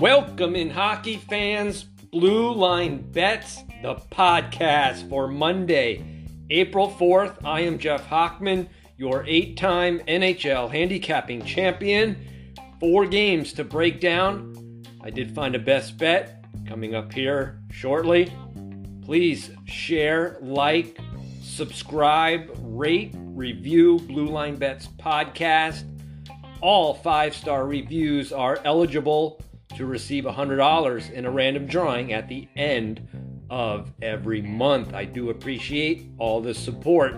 Welcome in hockey fans, Blue Line Bets, the podcast for Monday, April 4th. I am Jeff Hochman, your eight time NHL handicapping champion. Four games to break down. I did find a best bet coming up here shortly. Please share, like, subscribe, rate, review Blue Line Bets podcast. All five star reviews are eligible to receive $100 in a random drawing at the end of every month. I do appreciate all the support.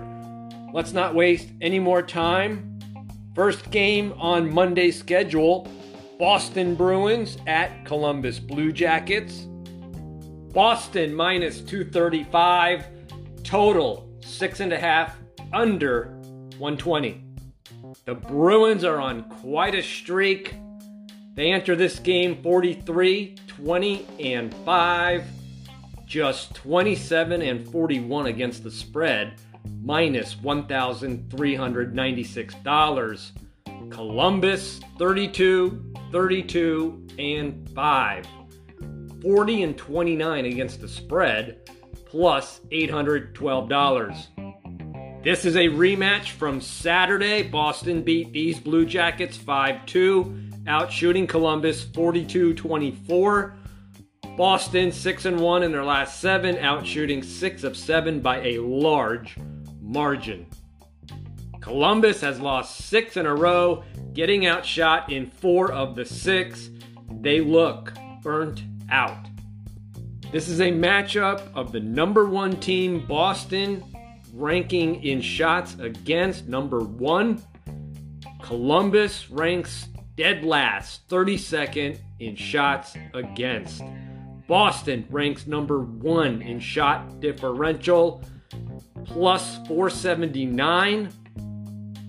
Let's not waste any more time. First game on Monday's schedule Boston Bruins at Columbus Blue Jackets. Boston minus 235, total six and a half, under 120. The Bruins are on quite a streak. They enter this game 43, 20, and 5, just 27 and 41 against the spread, minus $1,396. Columbus 32, 32, and 5, 40 and 29 against the spread, plus $812. This is a rematch from Saturday. Boston beat these Blue Jackets 5 2 out shooting Columbus 42 24. Boston 6 and 1 in their last 7, out shooting 6 of 7 by a large margin. Columbus has lost 6 in a row, getting outshot in 4 of the 6. They look burnt out. This is a matchup of the number 1 team Boston ranking in shots against number 1. Columbus ranks dead last, 32nd in shots against. Boston ranks number one in shot differential, plus 479.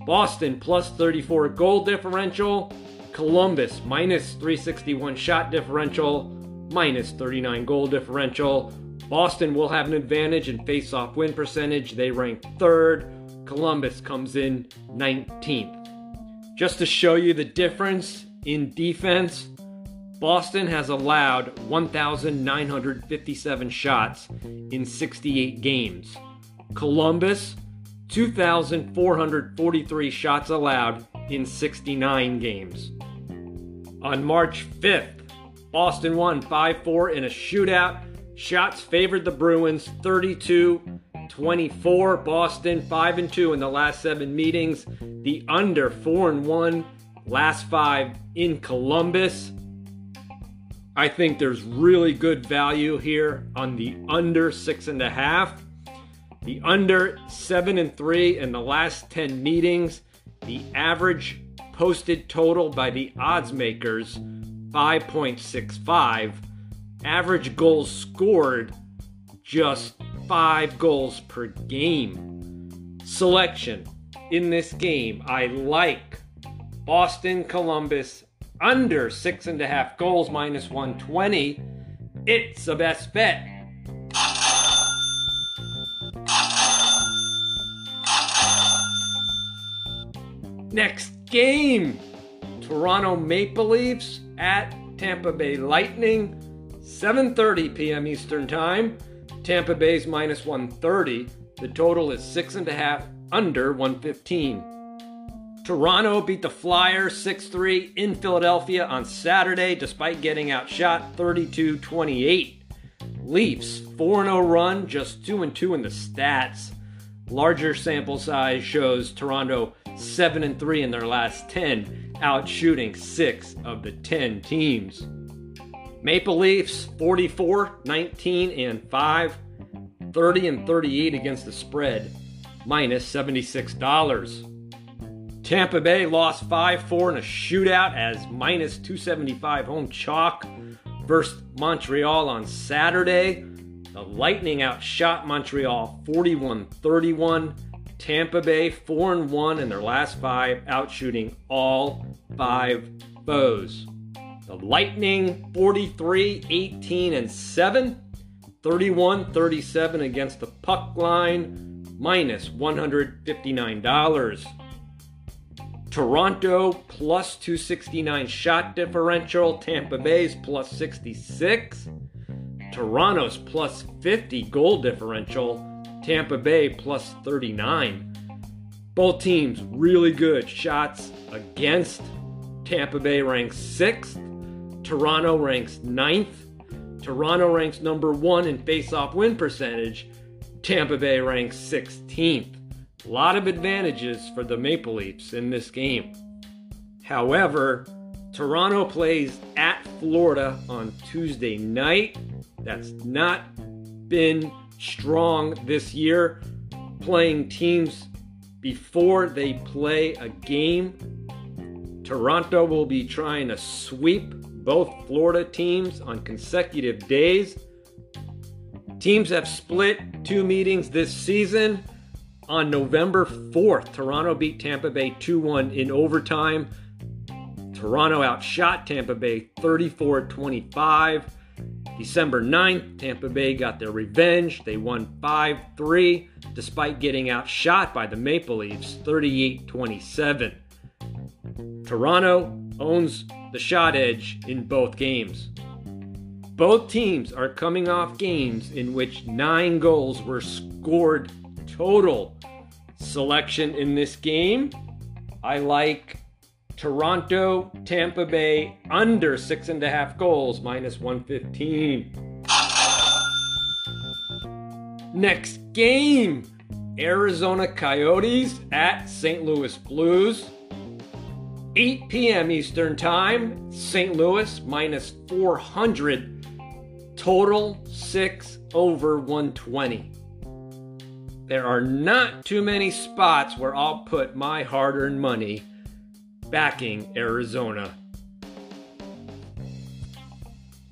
Boston plus 34 goal differential. Columbus minus 361 shot differential, minus 39 goal differential. Boston will have an advantage in face-off win percentage. They rank third. Columbus comes in 19th. Just to show you the difference in defense, Boston has allowed 1,957 shots in 68 games. Columbus, 2,443 shots allowed in 69 games. On March 5th, Boston won 5 4 in a shootout. Shots favored the Bruins 32 24. Boston 5 and 2 in the last seven meetings. The under 4 and 1 last five in Columbus. I think there's really good value here on the under six and a half. The under seven and three in the last 10 meetings. The average posted total by the odds makers 5.65. Average goals scored just five goals per game. Selection in this game, I like Boston Columbus under six and a half goals minus 120. It's a best bet. Next game Toronto Maple Leafs at Tampa Bay Lightning, 7:30 p.m. Eastern Time. Tampa Bay's minus 130. The total is six and a half under 115. Toronto beat the Flyers 6 3 in Philadelphia on Saturday despite getting outshot 32 28. Leafs 4 0 run, just 2 2 in the stats. Larger sample size shows Toronto 7 3 in their last 10, out shooting 6 of the 10 teams. Maple Leafs 44, 19, and 5, 30 and 38 against the spread, minus $76. Tampa Bay lost 5 4 in a shootout as minus 275 home chalk versus Montreal on Saturday. The Lightning outshot Montreal 41 31. Tampa Bay 4 1 in their last five, outshooting all five foes. The Lightning 43, 18, and 7. 31 37 against the puck line, minus $159. Toronto plus 269 shot differential. Tampa Bay's plus 66. Toronto's plus 50 goal differential. Tampa Bay plus 39. Both teams really good shots against. Tampa Bay ranks 6th. Toronto ranks ninth. Toronto ranks number 1 in face-off win percentage. Tampa Bay ranks 16th. A lot of advantages for the Maple Leafs in this game. However, Toronto plays at Florida on Tuesday night. That's not been strong this year, playing teams before they play a game. Toronto will be trying to sweep both Florida teams on consecutive days. Teams have split two meetings this season. On November 4th, Toronto beat Tampa Bay 2 1 in overtime. Toronto outshot Tampa Bay 34 25. December 9th, Tampa Bay got their revenge. They won 5 3 despite getting outshot by the Maple Leafs 38 27. Toronto owns the shot edge in both games. Both teams are coming off games in which nine goals were scored total. Selection in this game I like Toronto, Tampa Bay under six and a half goals, minus 115. Next game Arizona Coyotes at St. Louis Blues. 8 p.m. Eastern Time, St. Louis minus 400, total 6 over 120. There are not too many spots where I'll put my hard earned money backing Arizona.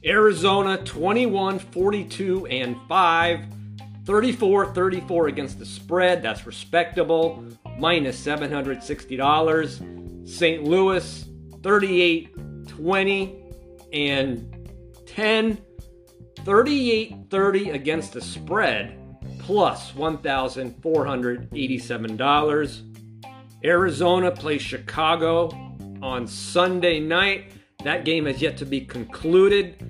Arizona 21 42 and 5, 34 34 against the spread. That's respectable. Minus $760. St. Louis 38 20 and 10, 38 30 against the spread, plus $1,487. Arizona plays Chicago on Sunday night. That game has yet to be concluded.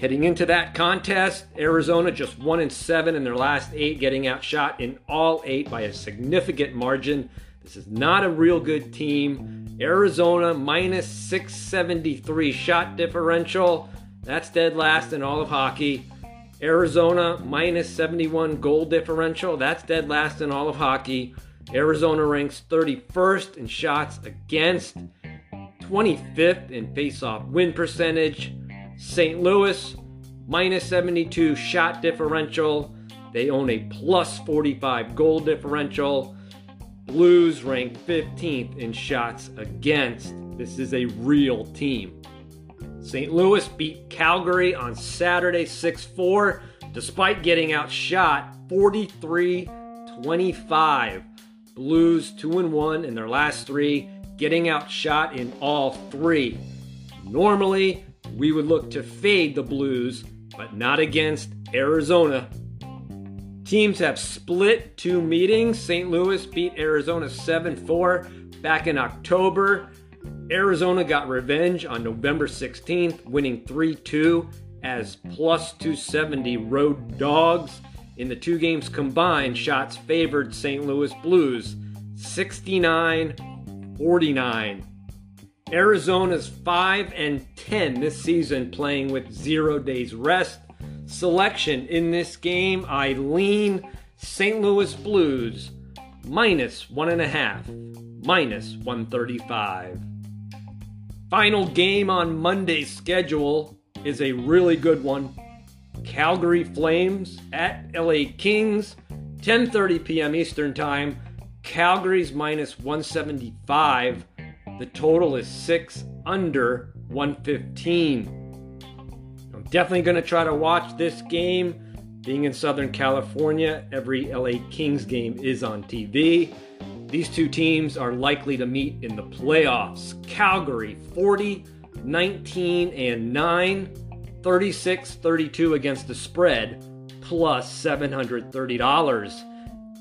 Heading into that contest, Arizona just 1 and 7 in their last 8, getting outshot in all 8 by a significant margin. This is not a real good team. Arizona minus 673 shot differential. That's dead last in all of hockey. Arizona minus 71 goal differential. That's dead last in all of hockey. Arizona ranks 31st in shots against, 25th in faceoff win percentage. St. Louis, minus 72 shot differential. They own a plus 45 goal differential. Blues ranked 15th in shots against. This is a real team. St. Louis beat Calgary on Saturday 6 4, despite getting outshot 43 25. Blues 2 and 1 in their last three, getting outshot in all three. Normally, we would look to fade the Blues, but not against Arizona. Teams have split two meetings. St. Louis beat Arizona 7 4 back in October. Arizona got revenge on November 16th, winning 3 2 as plus 270 road dogs. In the two games combined, shots favored St. Louis Blues 69 49. Arizona's 5 and 10 this season playing with zero days rest. Selection in this game, I lean St. Louis Blues minus one and a half, minus 135. Final game on Monday's schedule is a really good one. Calgary Flames at LA Kings, 10:30 p.m. Eastern Time. Calgary's minus 175. The total is 6 under 115. Definitely going to try to watch this game. Being in Southern California, every LA Kings game is on TV. These two teams are likely to meet in the playoffs. Calgary 40, 19, and 9. 36 32 against the spread, plus $730.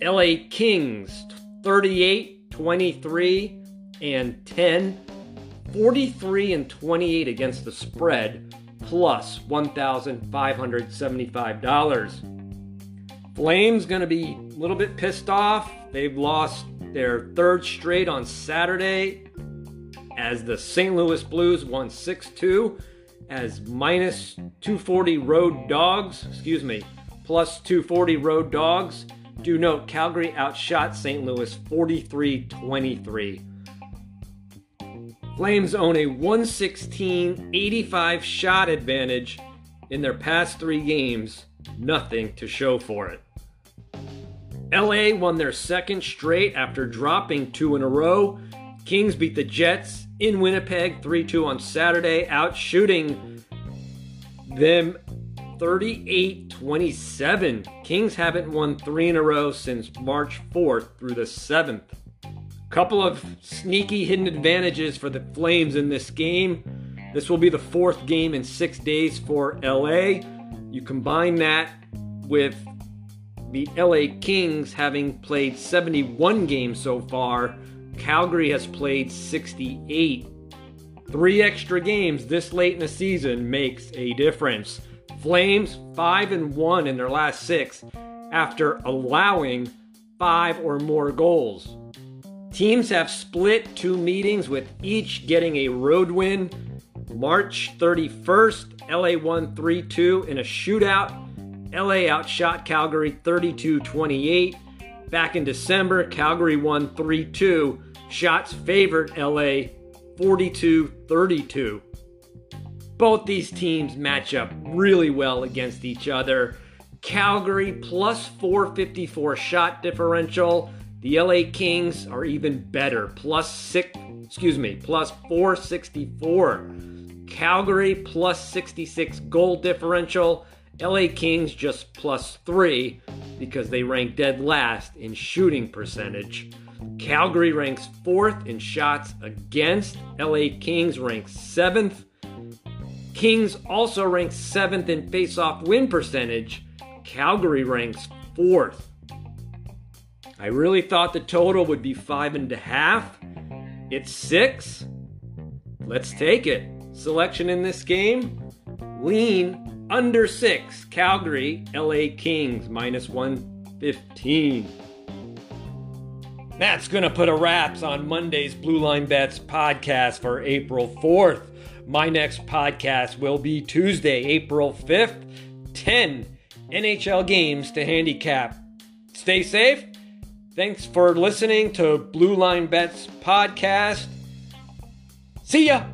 LA Kings 38 23 and 10, 43 and 28 against the spread, plus $1,575. Flames going to be a little bit pissed off. They've lost their third straight on Saturday as the St. Louis Blues won 6 2 as minus 240 road dogs, excuse me, plus 240 road dogs. Do note Calgary outshot St. Louis 43 23. Flames own a 116 85 shot advantage in their past three games. Nothing to show for it. LA won their second straight after dropping two in a row. Kings beat the Jets in Winnipeg 3 2 on Saturday, out shooting them 38 27. Kings haven't won three in a row since March 4th through the 7th. Couple of sneaky hidden advantages for the Flames in this game. This will be the fourth game in six days for LA. You combine that with the LA Kings having played 71 games so far. Calgary has played 68. Three extra games this late in the season makes a difference. Flames 5 and 1 in their last 6 after allowing 5 or more goals. Teams have split two meetings with each getting a road win. March 31st, LA won 3 2 in a shootout LA outshot Calgary 32 28. Back in December, Calgary won 3 2. Shots favored LA 42 32. Both these teams match up really well against each other. Calgary plus 454 shot differential. The LA Kings are even better, plus six, excuse me, plus 464. Calgary plus 66 goal differential. LA Kings just plus three because they rank dead last in shooting percentage. Calgary ranks fourth in shots against. LA Kings ranks seventh. Kings also ranks seventh in face-off win percentage. Calgary ranks fourth. I really thought the total would be five and a half. It's six. Let's take it. Selection in this game lean under six, Calgary, LA Kings, minus 115. That's going to put a wraps on Monday's Blue Line Bets podcast for April 4th. My next podcast will be Tuesday, April 5th. 10 NHL games to handicap. Stay safe. Thanks for listening to Blue Line Bets podcast. See ya.